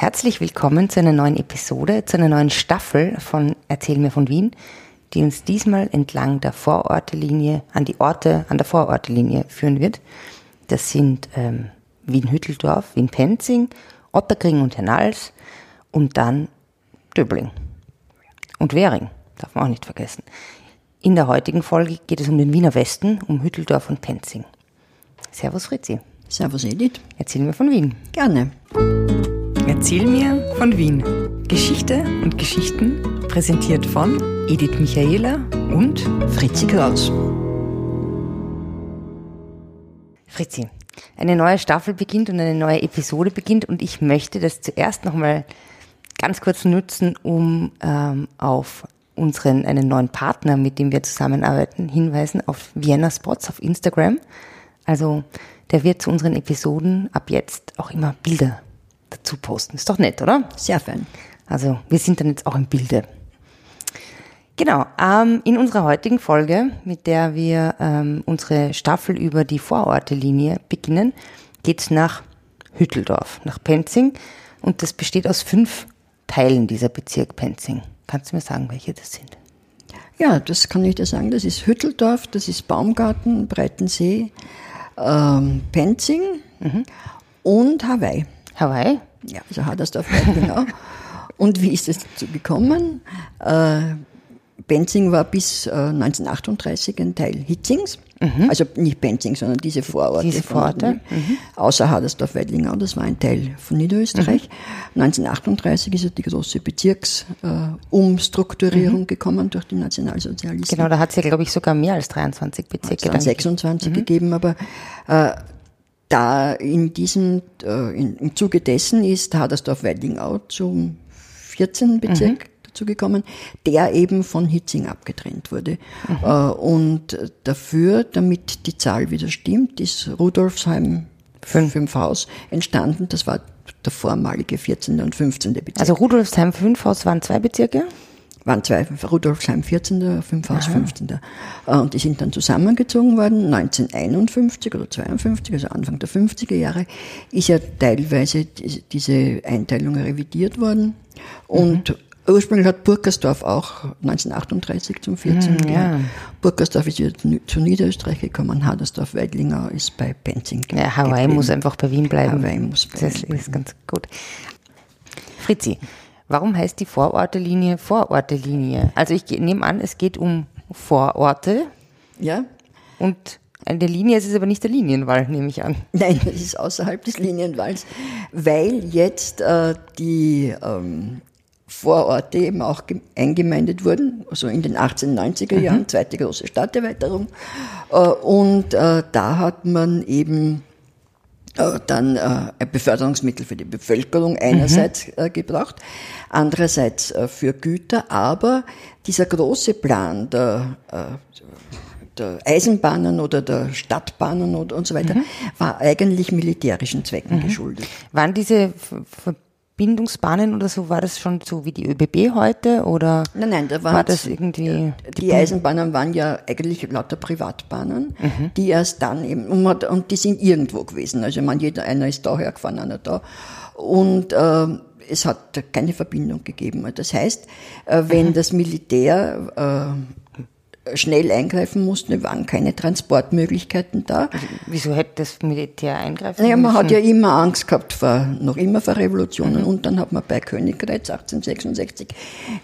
Herzlich willkommen zu einer neuen Episode, zu einer neuen Staffel von Erzähl mir von Wien, die uns diesmal entlang der Vorortelinie an die Orte an der Vorortelinie führen wird. Das sind ähm, Wien-Hütteldorf, Wien-Penzing, Otterkring und Hernals und dann Döbling und Währing, darf man auch nicht vergessen. In der heutigen Folge geht es um den Wiener Westen, um Hütteldorf und Penzing. Servus Fritzi. Servus Edith. Erzähl mir von Wien. Gerne. Erzähl mir von Wien. Geschichte und Geschichten präsentiert von Edith Michaela und Fritzi Kraus. Fritzi, eine neue Staffel beginnt und eine neue Episode beginnt und ich möchte das zuerst nochmal ganz kurz nutzen, um ähm, auf unseren einen neuen Partner, mit dem wir zusammenarbeiten, hinweisen auf Vienna Spots auf Instagram. Also der wird zu unseren Episoden ab jetzt auch immer Bilder dazu posten. Ist doch nett, oder? Sehr fein. Also wir sind dann jetzt auch im Bilde. Genau, ähm, in unserer heutigen Folge, mit der wir ähm, unsere Staffel über die Vorortelinie beginnen, geht's nach Hütteldorf, nach Penzing. Und das besteht aus fünf Teilen dieser Bezirk Penzing. Kannst du mir sagen, welche das sind? Ja, das kann ich dir sagen. Das ist Hütteldorf, das ist Baumgarten, Breitensee, ähm, Penzing mhm. und Hawaii. Hawaii? Ja, also Hadersdorf, genau. und wie ist es dazu gekommen? Äh, Penzing war bis äh, 1938 ein Teil Hitzings. Mhm. Also nicht Penzing, sondern diese Vororte. Diese Vororte. Mhm. Außer Hadersdorf, Weidlingau, das war ein Teil von Niederösterreich. Mhm. 1938 ist ja die große Bezirksumstrukturierung äh, gekommen durch die Nationalsozialisten. Genau, da hat es ja, glaube ich, sogar mehr als 23 Bezirke. Es dann 26 gegeben, aber äh, da in diesem, äh, in, im Zuge dessen ist Hadersdorf-Weidlingau zum 14. Bezirk mhm. dazugekommen, der eben von Hitzing abgetrennt wurde. Mhm. Äh, und dafür, damit die Zahl wieder stimmt, ist Rudolfsheim Fünf. fünf Haus entstanden. Das war der vormalige 14. und 15. Bezirk. Also Rudolfsheim 5 Haus waren zwei Bezirke? Waren zwei, Rudolfsheim 14., Fünfhaus Aha. 15. Äh, und die sind dann zusammengezogen worden. 1951 oder 52, also Anfang der 50er Jahre, ist ja teilweise diese Einteilung revidiert worden. Und mhm. Ursprünglich hat Burgersdorf auch 1938 zum 14. Mhm, ja. Burgersdorf ist wieder zu Niederösterreich gekommen, Hadersdorf, Weidlingau ist bei Penzing. Ja, Hawaii geblieben. muss einfach bei Wien bleiben. Hawaii muss bei das Wien ist ganz gut. Fritzi, Warum heißt die Vorortelinie Vorortelinie? Also ich nehme an, es geht um Vororte. Ja. Und eine Linie ist es aber nicht der Linienwall, nehme ich an. Nein, es ist außerhalb des Linienwalls, weil jetzt äh, die ähm, Vororte eben auch eingemeindet wurden, also in den 1890er mhm. Jahren, zweite große Stadterweiterung. Äh, und äh, da hat man eben dann äh, Beförderungsmittel für die Bevölkerung einerseits mhm. Äh, gebraucht, andererseits für Güter, aber dieser große Plan der, der Eisenbahnen oder der Stadtbahnen und, und so weiter mhm. war eigentlich militärischen Zwecken mhm. geschuldet. Waren diese Verbindungsbahnen oder so, war das schon so wie die ÖBB heute oder nein, nein, da war das irgendwie? Die Eisenbahnen waren ja eigentlich lauter Privatbahnen, mhm. die erst dann eben, und die sind irgendwo gewesen. Also man, jeder einer ist da hergefahren, einer da. Und äh, es hat keine Verbindung gegeben. Das heißt, äh, wenn mhm. das Militär äh, schnell eingreifen mussten, waren keine Transportmöglichkeiten da. Also, wieso hätte das Militär eingreifen naja, man müssen? hat ja immer Angst gehabt vor, noch immer vor Revolutionen. Mhm. Und dann hat man bei Königreiz 1866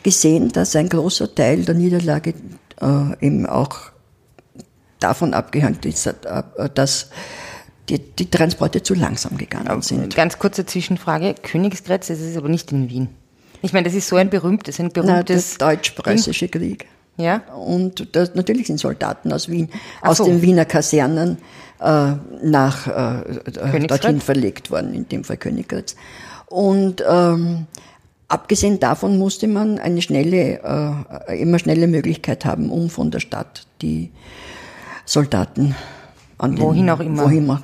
gesehen, dass ein großer Teil der Niederlage äh, eben auch davon abgehängt ist, äh, dass die, die Transporte zu langsam gegangen sind. Ganz kurze Zwischenfrage. Königsgrätz, das ist aber nicht in Wien. Ich meine, das ist so ein berühmtes, ein berühmtes... Na, der deutsch-preußische Krieg. Ja. Und das, natürlich sind Soldaten aus Wien, Ach aus so. den Wiener Kasernen äh, nach äh, dorthin verlegt worden, in dem Fall Königgrätz. Und ähm, abgesehen davon musste man eine schnelle, äh, immer schnelle Möglichkeit haben, um von der Stadt die Soldaten an wohin den, auch immer wohin auch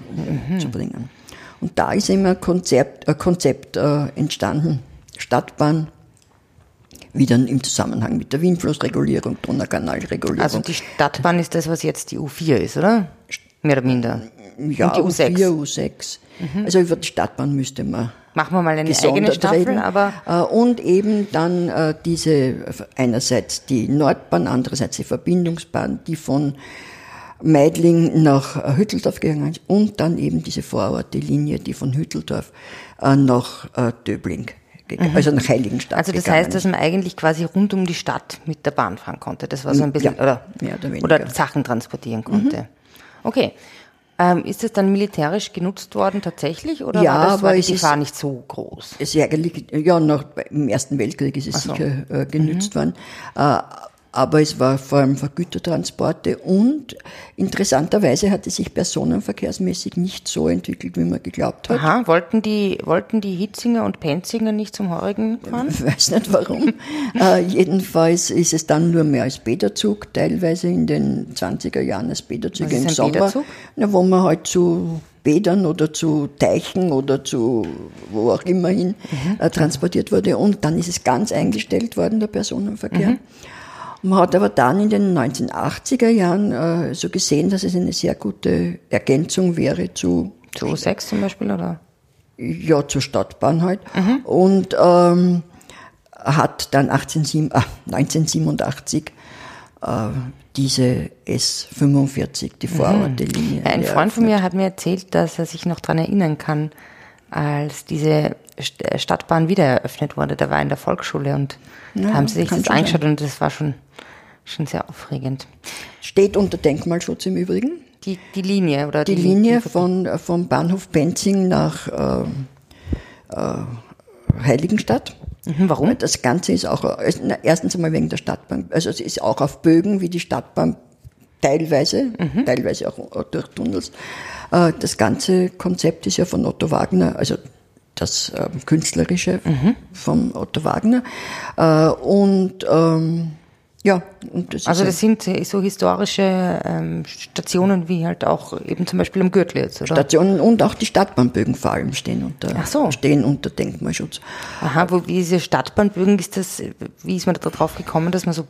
mhm. zu bringen. Und da ist immer ein Konzept, ein Konzept äh, entstanden, Stadtbahn wieder im Zusammenhang mit der Windflussregulierung, Donaukanalregulierung. Also die Stadtbahn ist das, was jetzt die U4 ist, oder? Mehr oder minder. Ja, Und die U6. U4, U6. Mhm. Also über die Stadtbahn müsste man Machen wir mal eine eigene Staffel, reden. aber Äh, und eben dann äh, diese einerseits die Nordbahn, andererseits die Verbindungsbahn, die von Meidling nach äh, Hütteldorf gegangen ist und dann eben diese Vororte-Linie, die von Hütteldorf äh, nach äh, Döbling, gegangen, also nach Heiligenstadt also das gegangen heißt, dass man eigentlich quasi rund um die Stadt mit der Bahn fahren konnte. Das war so ein bisschen Ja, oder oder oder Sachen transportieren konnte. Okay. Ähm, ist es dann militärisch genutzt worden tatsächlich oder Ja, war, das, war aber die ist- Gefahr nicht so groß? Es ist eigentlich, ja, nach, im Ersten Weltkrieg ist es so. sicher äh, genützt worden. Äh, aber es war vor allem für Gütertransporte und interessanterweise hat es sich personenverkehrsmäßig nicht so entwickelt, wie man geglaubt hat. Aha, wollten die, wollten die Hitzinger und Penzinger nicht zum Heurigen fahren? Ich weiß nicht warum. äh, jedenfalls ist es dann nur mehr als Bäderzug, teilweise in den 20er Jahren als Bäderzüge im ein Sommer. Bäderzug? Na, wo man halt zu Bädern oder zu Teichen oder zu wo auch immer hin Mhm. äh, transportiert wurde. Und dann ist es ganz eingestellt worden, der Personenverkehr. Mhm. Man hat aber dann in den 1980er Jahren äh, so gesehen, dass es eine sehr gute Ergänzung wäre zu Zu U6 zum Beispiel, oder? ja, zur Stadtbahn halt. Und ähm, hat dann 18, ah, 1987 äh, diese S45, die Vororte-Linie. Ein Freund von mir hat mir erzählt, dass er sich noch daran erinnern kann, als diese äh, Stadtbahn wieder eröffnet wurde. Da war in der Volksschule und da haben sie sich das angeschaut und das war schon, schon sehr aufregend. Steht unter Denkmalschutz im Übrigen. Die, die Linie oder Die Linie von, äh, vom Bahnhof Benzing nach äh, äh, Heiligenstadt. Mhm, warum? Das Ganze ist auch, äh, erstens einmal wegen der Stadtbahn, also es ist auch auf Bögen wie die Stadtbahn teilweise, Mhm. teilweise auch durch Tunnels. Äh, Das ganze Konzept ist ja von Otto Wagner, also das ähm, Künstlerische Mhm. von Otto Wagner. Äh, Und ähm, ja, und das Also das sind äh, so historische ähm, Stationen wie halt auch eben zum Beispiel am Gürtel jetzt, oder? Stationen und auch die Stadtbahnbögen vor allem stehen unter, so. stehen unter Denkmalschutz. Aha, wo wie diese Stadtbahnbögen ist das, wie ist man da drauf gekommen, dass man so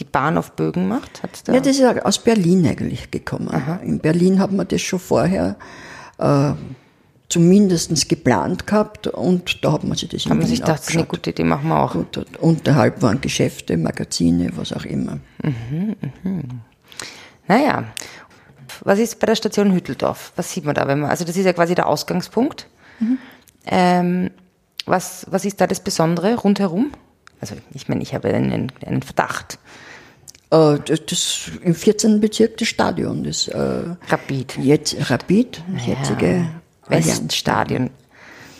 die Bahn auf Bögen macht? Hat's da? Ja, das ist ja aus Berlin eigentlich gekommen. In Berlin hat man das schon vorher äh, zumindest geplant gehabt und da hat man sich das Wien sich gedacht, eine gute Idee, machen wir auch. Und dort unterhalb waren Geschäfte, Magazine, was auch immer. Naja, was ist bei der Station Hütteldorf? Was sieht man da? Wenn man, also das ist ja quasi der Ausgangspunkt. Ähm, was, was ist da das Besondere rundherum? Also ich meine, ich habe einen, einen Verdacht. Äh, das, das im 14. Bezirk das Stadion, das äh, Rapid. jetzt Rapid, das jetzige Allianz. Weststadion.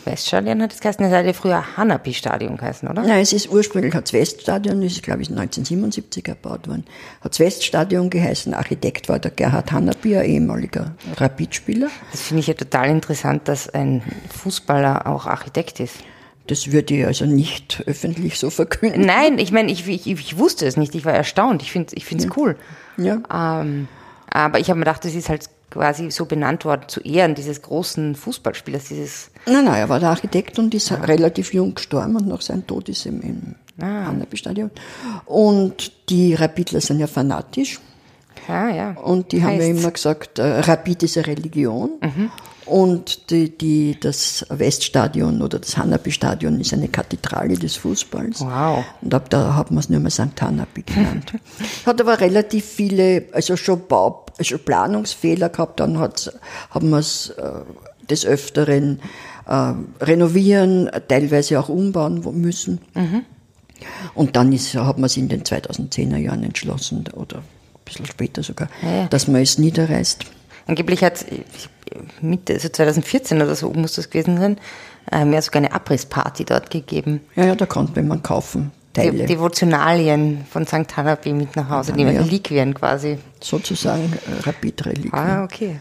Weststadion hat es geheißen, das hatte früher Hanapi-Stadion geheißen, oder? Nein, es ist ursprünglich hat's Weststadion, das ist glaube ich 1977 erbaut worden. Hat's Weststadion geheißen, Architekt war der Gerhard Hanapi, ein ehemaliger Rapidspieler. Das finde ich ja total interessant, dass ein Fußballer auch Architekt ist. Das würde ich also nicht öffentlich so verkünden. Nein, ich meine, ich, ich, ich wusste es nicht, ich war erstaunt. Ich finde es ich find's cool. Ja. Ähm, aber ich habe mir gedacht, das ist halt quasi so benannt worden zu Ehren dieses großen Fußballspielers, dieses Nein, nein, er war der Architekt und ist relativ jung gestorben und nach seinem Tod ist er im, im Ah. Hanapi-Stadion. Und die Rapidler sind ja fanatisch ja, ja. und die haben ja immer gesagt, äh, Rapid ist eine Religion. Mhm. Und die, die, das Weststadion oder das Hanapi-Stadion ist eine Kathedrale des Fußballs. Wow. Und ab da hat man es nur mehr St. Hanapi genannt. hat aber relativ viele, also schon Bau, also Planungsfehler gehabt, dann hat's, haben wir es äh, des Öfteren äh, renovieren, teilweise auch umbauen müssen. Und dann ist, hat man es in den 2010er Jahren entschlossen, oder ein bisschen später sogar, Ja. dass man es niederreißt. Angeblich hat Mitte, also 2014 oder so muss das gewesen sein, ähm, ja sogar eine Abrissparty dort gegeben. Ja, ja, da konnte man kaufen, Teile. Die Devotionalien von St. Hanapi mit nach Hause, die Ja. Reliquien quasi. sozusagen äh, Rapid-Reliquien. Ah, okay.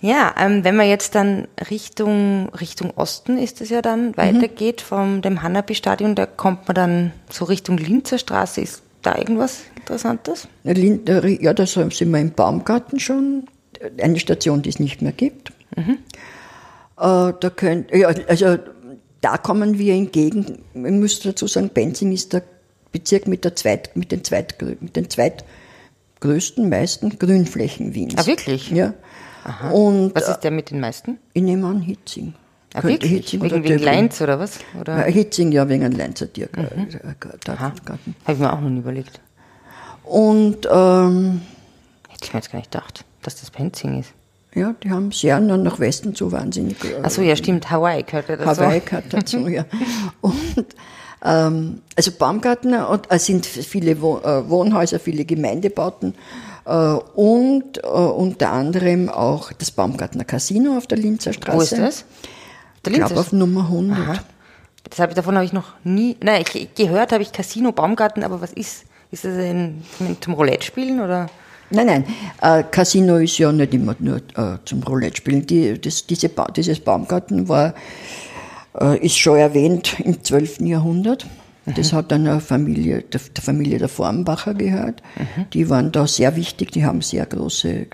Ja, ähm, wenn man jetzt dann Richtung, Richtung Osten ist es ja dann weitergeht vom dem Hanapi-Stadion, da kommt man dann so Richtung Linzer Straße. Ist da irgendwas Interessantes? Ja, äh, Ja, da sind wir im Baumgarten schon. Eine Station, die es nicht mehr gibt. Äh, da könnt, ja, also da kommen wir entgegen. Ich muss dazu sagen, Benzing ist der Bezirk mit, der Zweit, mit, den, Zweit, mit den zweitgrößten, meisten Grünflächen Wiens. Ah, wirklich? Ja. Und Was ist der mit den meisten? ich nehme an Hitzing. Ah, Könnte wirklich? Hitzing oder Wegen, wegen. Leinz oder was? Oder? Ja, Hitzing, ja, wegen einem Leinzer Tiergarten. Aha. Habe ich mir auch noch überlegt. Und ähm, Hätte ich mir jetzt gar nicht gedacht, dass das Penzing ist. ja, die haben sehr nah nach Westen so wahnsinnig. äh, Achso, ja, stimmt. Hawaii gehört ja dazu. Hawaii gehört dazu, ja. Und ähm, also Baumgarten und es sind viele äh, Wohnhäuser, viele Gemeindebauten äh, und äh, unter anderem auch das Baumgartner Casino auf der Linzer Straße. Wo ist das? Der Ich glaube auf Nummer 100. Aha. Das ich, davon habe ich noch nie. Nein, ich, gehört habe ich Casino Baumgarten, aber was ist? Ist das ein, zum Roulette spielen oder? Nein, nein, äh, Casino ist ja nicht immer nur äh, zum Roulette spielen. Die, das, diese ba dieses Baumgarten war, äh, ist schon erwähnt im 12. Jahrhundert. Das hat einer Familie, der, der Familie der Formbacher gehört. Die waren da sehr wichtig, die haben sehr große äh,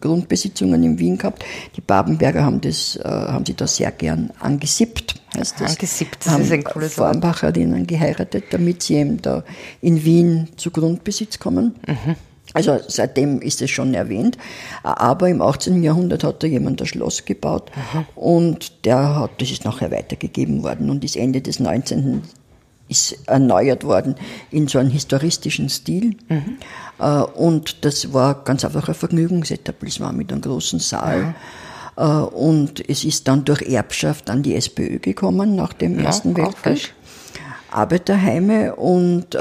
Grundbesitzungen in Wien gehabt. Die Babenberger haben das, äh, haben sie da sehr gern angesippt, heißt das. Angesippt, das haben ist ein cooles Wort. Formbacherinnen geheiratet, damit sie eben da in Wien zu Grundbesitz kommen. Also seitdem ist es schon erwähnt. Aber im 18. Jahrhundert hat da jemand das Schloss gebaut und der hat, das ist nachher weitergegeben worden und ist Ende des 19. ist erneuert worden in so einem historistischen Stil. Äh, Und das war ganz einfach ein Vergnügungsetablissement mit einem großen Saal. Äh, Und es ist dann durch Erbschaft an die SPÖ gekommen nach dem Ersten auch Weltkrieg. Arbeiterheime und äh,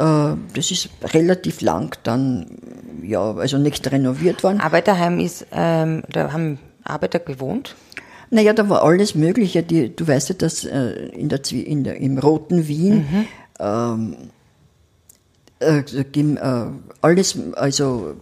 das ist relativ lang dann, ja, also nicht renoviert worden. Arbeiterheim ist, ähm, da haben Arbeiter gewohnt. Naja, da war alles Mögliche. Die, du weißt ja, dass äh, in der, in der, im roten Wien ähm, äh, äh, alles, also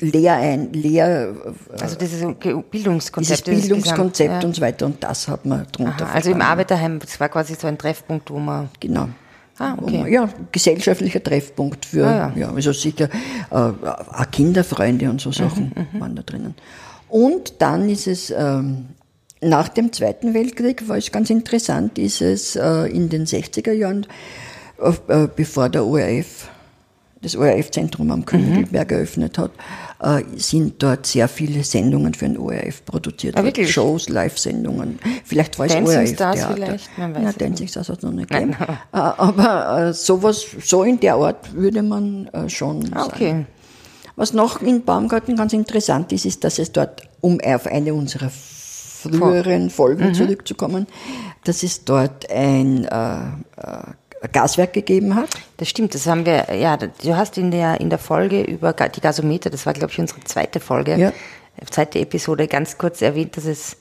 äh, Lehr ein, Lehr, Also dieses Bildungskonzept. dieses Bildungskonzept ja. und so weiter und das hat man drunter Aha, Also im. Arbeiterheim, das war quasi so ein Treffpunkt, wo man. Genau. Ah, okay. Ja, gesellschaftlicher Treffpunkt für, Ah, ja. ja. also sicher äh, auch Kinderfreunde und so Sachen Mhm, waren da drinnen. Und dann ist es, ähm, nach dem Zweiten Weltkrieg, war es ganz interessant, ist es äh, in den 60er Jahren, äh, bevor der ORF, das ORF-Zentrum am Königelberg Mhm. eröffnet hat, äh, sind dort sehr viele Sendungen für den ORF produziert Ah, worden. wirklich? Shows, Live-Sendungen. Vielleicht war es Dancing ORF Stars Theater. vielleicht? Man weiß Na, es Dancing Stars hat es noch nicht gegeben. Äh, Aber äh, sowas, so in der Art würde man äh, schon Ah, sagen. okay. Was noch in Baumgarten ganz interessant ist, ist, dass es dort, um auf eine unserer früheren Folgen Mhm. zurückzukommen, dass es dort ein äh, äh, Gaswerk gegeben hat. Das stimmt, das haben wir, ja, du hast in der, in der Folge über die Gasometer, das war, glaube ich, unsere zweite Folge, Ja. äh, zweite Episode, ganz kurz erwähnt, dass es,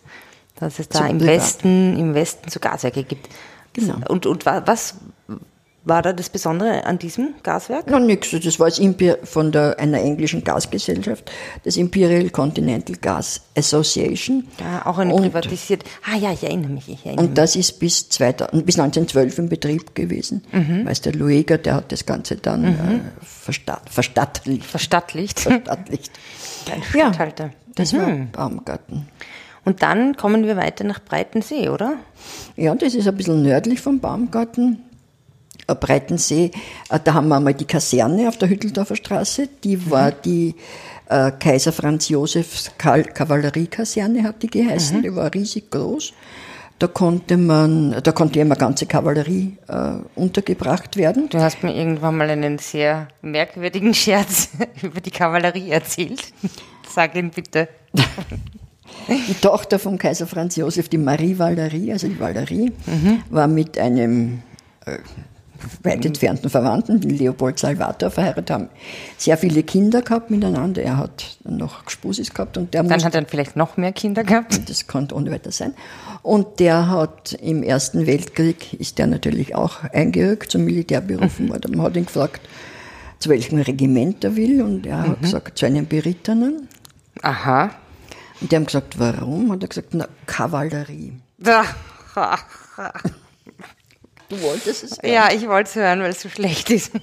dass es da im. Westen, im Westen so Gaswerke gibt. Genau. Und, und wa- was war da das Besondere an diesem Gaswerk? Na, nix. Das war das Imper von der, einer englischen Gasgesellschaft, das Imperial Continental Gas Association. Ja, auch eine Und- privatisiert. Ah ja, ich erinnere mich, ich erinnere Und das ist bis, 2000, bis 1912 in Betrieb gewesen. Mhm. Weißt der Lueger, der hat das Ganze dann äh, verstaat, verstaatlicht. mich. Verstattlicht. verstaatlicht. Ein Ja, Statthalter. das war Baumgarten. Und dann kommen wir weiter nach Breitensee, oder? Ja, das ist ein bisschen nördlich vom Baumgarten. Äh, Breitensee, äh, da haben wir einmal die Kaserne auf der Hütteldorfer Straße. Die war die äh, Kaiser Franz Josefs Kavalleriekaserne, hat die geheißen. Die war riesig groß. Da konnte man, da konnte immer ganze Kavallerie äh, untergebracht werden. Du hast mir irgendwann mal einen sehr merkwürdigen Scherz über die Kavallerie erzählt. Sag ihn bitte. Die Tochter von Kaiser Franz Josef, die Marie Valerie, also die Valerie, war mit einem äh, weit entfernten Verwandten, Leopold Salvator, verheiratet, haben sehr viele Kinder gehabt miteinander. Er hat noch Gespusis gehabt und der Dann musste, hat er vielleicht noch mehr Kinder gehabt. das konnte ohne weiter sein. Und der hat im Ersten Weltkrieg, ist der natürlich auch eingerückt, zum Militär berufen worden. Man hat ihn gefragt, zu welchem Regiment er will und er hat gesagt, zu einem Berittenen. Aha. Und die haben gesagt, warum? Hat er gesagt, na, Kavallerie. Du wolltest es hören. Ja, ich wollte es hören, weil es so schlecht ist.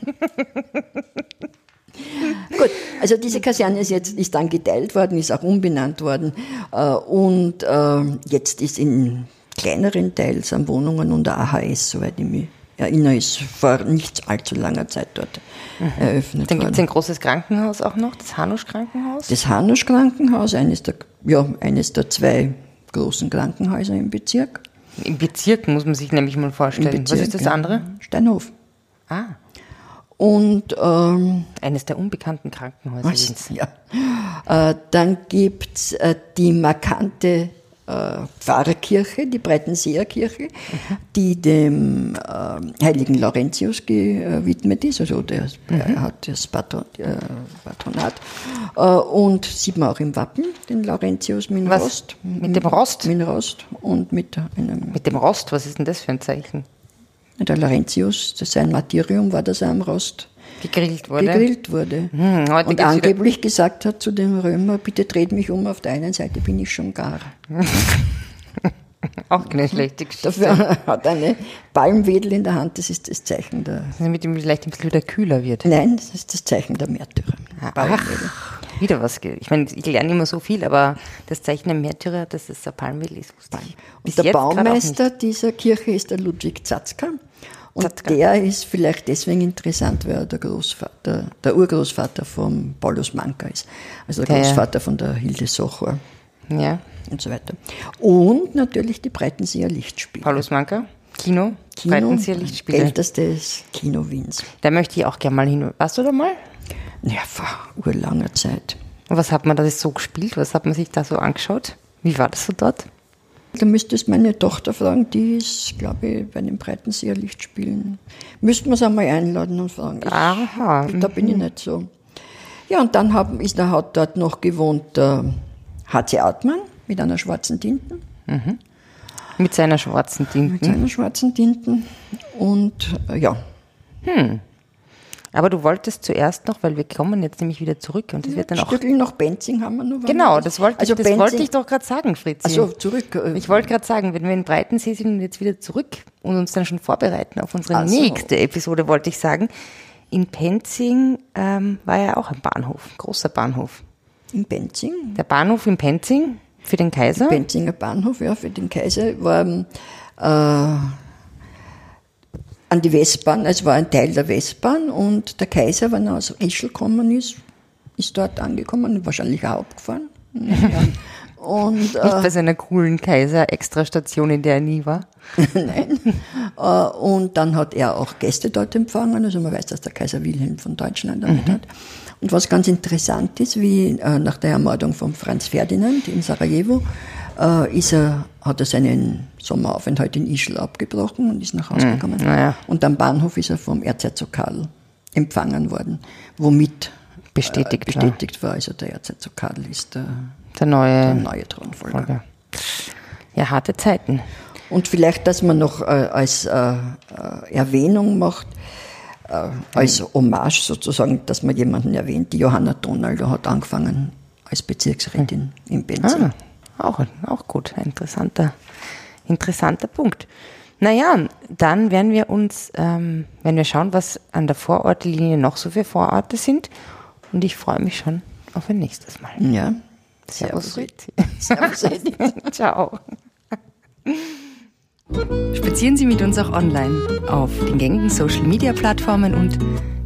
Gut, also diese Kaserne ist jetzt ist dann geteilt worden, ist auch umbenannt worden äh, und äh, jetzt ist in kleineren Teils an Wohnungen und der AHS, soweit ich mich erinnere, ist vor nicht allzu langer Zeit dort eröffnet Dann gibt es ein großes Krankenhaus auch noch, das Hanusch Krankenhaus. Das Hanusch Krankenhaus, eines der, ja, eines der zwei großen Krankenhäuser im Bezirk. Im Bezirk muss man sich nämlich mal vorstellen. Bezirk, Was ist das andere? Steinhof. Ah, Und ähm, eines der unbekannten Krankenhäuser. Ja. äh, dann gibt's äh, die markante äh, Pfarrerkirche, die Breitenseer Kirche, die dem äh, heiligen Laurentius gewidmet ist, also der, er hat das Patron, äh, Patronat. Äh, und sieht man auch im Wappen, den Laurentius mit dem Was? Rost. Mit dem Rost? Mit dem Rost und mit einem, Mit dem Rost, was ist denn das für ein Zeichen? der Laurentius, das sein Martyrium war, dass er am Rost Gegrillt wurde? gegrillt wurde. Hm, und angeblich gesagt hat zu dem Römer, bitte dreht mich um, auf der einen Seite bin ich schon gar. Auch keine schlechte Geschichte. Dafür hat eine Palmwedel in der Hand, das ist das Zeichen der, Damit ihm vielleicht ein bisschen wieder kühler wird. nein, das ist das Zeichen der Märtyrer. Palmwedel. Ach, wieder was. Ich meine, ich lerne immer so viel, aber das Zeichen der Märtyrer, dass es ein Palmwedel ist, Und der Baumeister dieser Kirche ist der Ludwig Zatzka. Und der ist vielleicht deswegen interessant, weil er der Großvater, der Urgroßvater von Paulus Manka ist. Also der Der- Großvater von der Hilde Sochor. Ja, und so weiter. Und natürlich die Breitenseer Lichtspiele. Paulus Manka, Kino, Kino, Breitenseer Lichtspiele. ältestes Kino Wiens. Da möchte ich auch gerne mal hin. Warst du da mal? Ja, vor urlanger Zeit. Und was hat man da so gespielt? Was hat man sich da so angeschaut? Wie war das so dort? Da müsstest meine Tochter fragen, die ist, glaube ich, bei den Breitenseer Lichtspielen. Müssten wir sie einmal einladen und fragen. Ich, Aha, Da bin ich nicht so. Ja, und dann haben, ist, da hat dort noch gewohnt der H.C. Artmann mit einer schwarzen Tinten. Mit seiner schwarzen Mit Tinten. seiner schwarzen Tinten. Und äh, ja, Aber du wolltest zuerst noch, weil wir kommen jetzt nämlich wieder zurück und das wird dann auch. Stückel nach Benzing haben wir noch. Genau, das wollte also ich, das Benzing, wollte ich doch gerade sagen, Fritzi. Also zurück. äh, Ich wollte gerade sagen, wenn wir in Breitensee sind und jetzt wieder zurück und uns dann schon vorbereiten auf unsere Ach so. nächste Episode, wollte ich sagen, in Penzing ähm, war ja auch ein Bahnhof, ein großer Bahnhof. in Benzing. Der Bahnhof in Penzing für den Kaiser. Benzinger Bahnhof, ja, für den Kaiser war ähm, äh, an die Westbahn, es war ein Teil der Westbahn und der Kaiser, wenn er aus Ischl gekommen ist, ist dort angekommen, wahrscheinlich auch abgefahren. Und Nicht äh, bei seiner coolen Kaiser-Extrastation, in der er nie war. Nein. Äh, Und dann hat er auch Gäste dort empfangen. Also man weiß, dass der Kaiser Wilhelm von Deutschland damit hat. Und was ganz interessant ist, wie äh, nach der Ermordung von Franz Ferdinand in Sarajevo, äh, ist er, hat er seinen Sommeraufenthalt in Ischl abgebrochen und ist nach Hause gekommen. naja. Und am Bahnhof ist er vom Erzherzog Karl empfangen worden, womit Bestätigt äh, war. bestätigt war. Also der Erzherzog Karl ist der, Der neue. der neue Thronfolger. Folger. Ja, harte Zeiten. Und vielleicht, dass man noch äh, als äh, äh, Erwähnung macht, äh, als Hommage sozusagen, dass man jemanden erwähnt. Die Johanna Donaldo hat angefangen als Bezirksrätin in Benzing. Ah, auch, auch gut. Ein interessanter, interessanter Punkt. Naja, dann werden wir uns, ähm, werden wir schauen, was an der Vorortlinie noch so für Vororte sind. Und ich freue mich schon auf ein nächstes Mal. Ja. Servus, Fritzi. Servus. Edi. Ciao. Spazieren Sie mit uns auch online auf den gängigen Social Media Plattformen und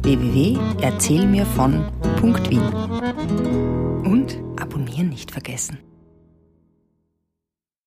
www.erzählmirvon.wien.